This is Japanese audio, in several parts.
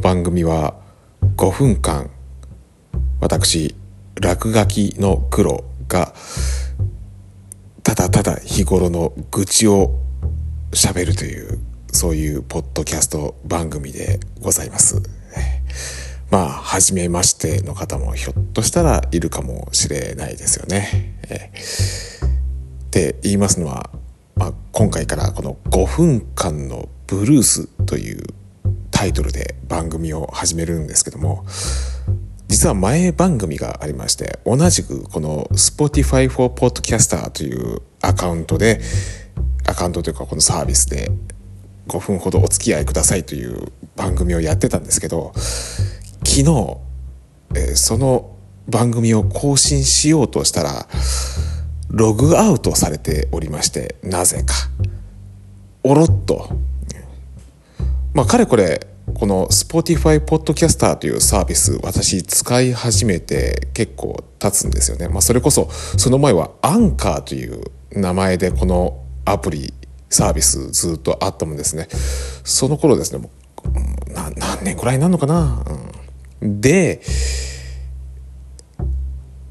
番組は5分間私落書きの黒がただただ日頃の愚痴をしゃべるというそういうポッドキャスト番組でございます。まあ、初めましての方もひょっとしたらいるかもしれないですよね。えって言いますのは、まあ、今回からこの5分間のブルースというタイトルで番組を始めるんですけども、実は前番組がありまして、同じくこの Spotify for Podcaster というアカウントで、アカウントというかこのサービスで5分ほどお付き合いくださいという番組をやってたんですけど、昨日、えその番組を更新しようとしたらログアウトされておりましてなぜかおろっとまあかれこれこの Spotify Podcaster というサービス私使い始めて結構経つんですよね、まあ、それこそその前はアンカーという名前でこのアプリサービスずっとあったもんですね。その頃ですねもう何年くらいになるのかな、うん、で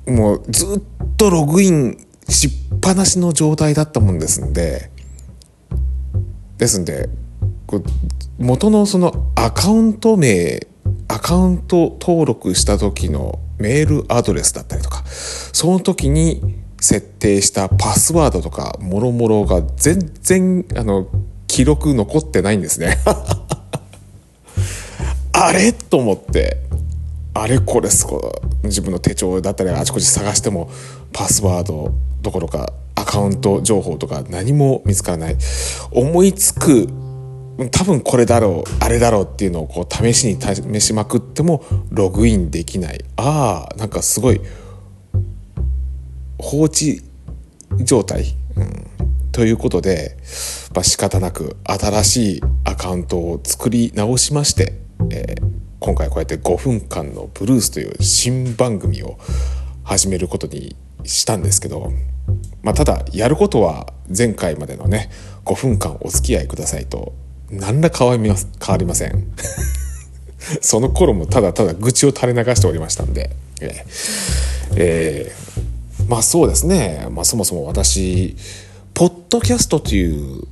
もうずっとログインしっぱなしの状態だったもんですんで。ですんでこう元のそのアカウント名アカウント登録した時のメールアドレスだったりとかその時に設定したパスワードとかもろもろが全然あの記録残ってないんですね。あれ？と思って。あれ？これすごい。自分の手帳だったりあちこち探してもパスワードどころかアカウント情報とか何も見つからない。思いつく多分これだろうあれだろうっていうのをこう試しに試しまくってもログインできない。ああなんかすごい放置状態、うん、ということで、まあ、仕方なく新しいアカウントを作り直しまして、えー今回こうやって5分間のブルースという新番組を始めることにしたんですけど、まあ、ただやることは前回までのね5分間お付き合いくださいと何ら変わりま変わりません。その頃もただただ愚痴を垂れ流しておりましたんで。えーえーまあそうですね、まあ、そもそも私ポッドキャストという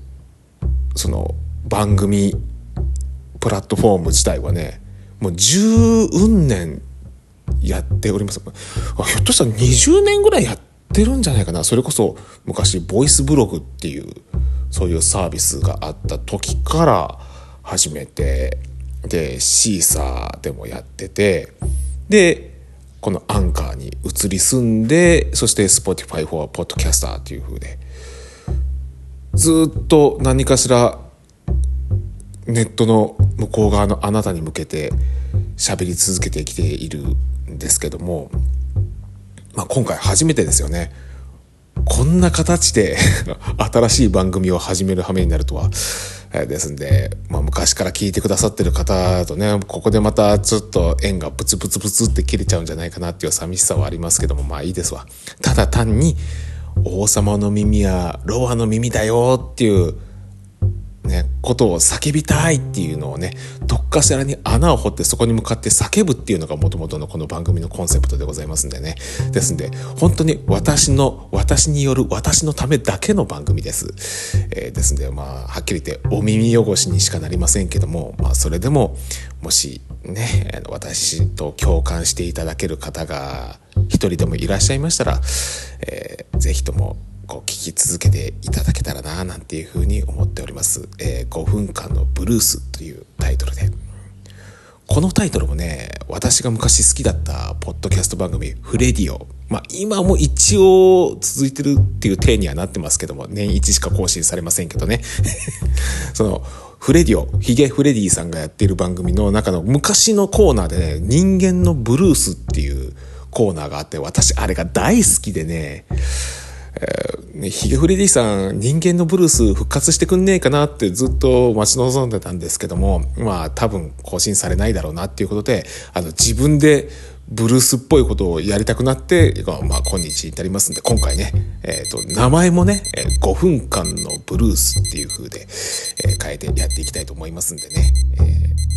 その番組プラットフォーム自体はねもう十運年やっております。あひょっとしたら20年ぐらいやってるんじゃないかな。それこそ昔ボイスブログっていうそういうサービスがあった時から始めてでシーサーでもやっててでこのアンカーに移り住んでそして Spotify for Podcaster っていう風でずっと何かしらネットの向こう側のあなたに向けて喋り続けてきているんですけども、まあ、今回初めてですよね。こんな形で 新しい番組を始める羽目になるとは。えーですんで、まあ、昔から聞いてくださってる方とね、ここでまたちょっと縁がブツブツブツって切れちゃうんじゃないかなっていう寂しさはありますけども、まあいいですわ。ただ単に、王様の耳やロアの耳だよっていう、ことを叫びたいっていうのをね、どっかしらに穴を掘ってそこに向かって叫ぶっていうのが元々のこの番組のコンセプトでございますんでね。ですんで、本当に私の、私による私のためだけの番組です。えーですんで、まあ、はっきり言ってお耳汚しにしかなりませんけども、まあ、それでも、もしね、あの私と共感していただける方が一人でもいらっしゃいましたら、えーぜひともこう聞き続けていただけたらななんていうふうに思っております、えー5分間のブルースというタイトルで。このタイトルもね私が昔好きだったポッドキャスト番組フレディオ。まあ今も一応続いてるっていう体にはなってますけども年一しか更新されませんけどね。そのフレディオヒゲフレディさんがやっている番組の中の昔のコーナーでね人間のブルースっていうコーナーがあって私あれが大好きでねね、ヒゲフレディさん、人間のブルース復活してくんねえかなってずっと待ち望んでたんですけども、まあ多分更新されないだろうなっていうことで、あの自分でブルースっぽいことをやりたくなって、まあ今日に至りますんで、今回ね、えっ、と、名前もね、え5分間のブルースっていう風で、えー変えてやっていきたいと思いますんでね、えー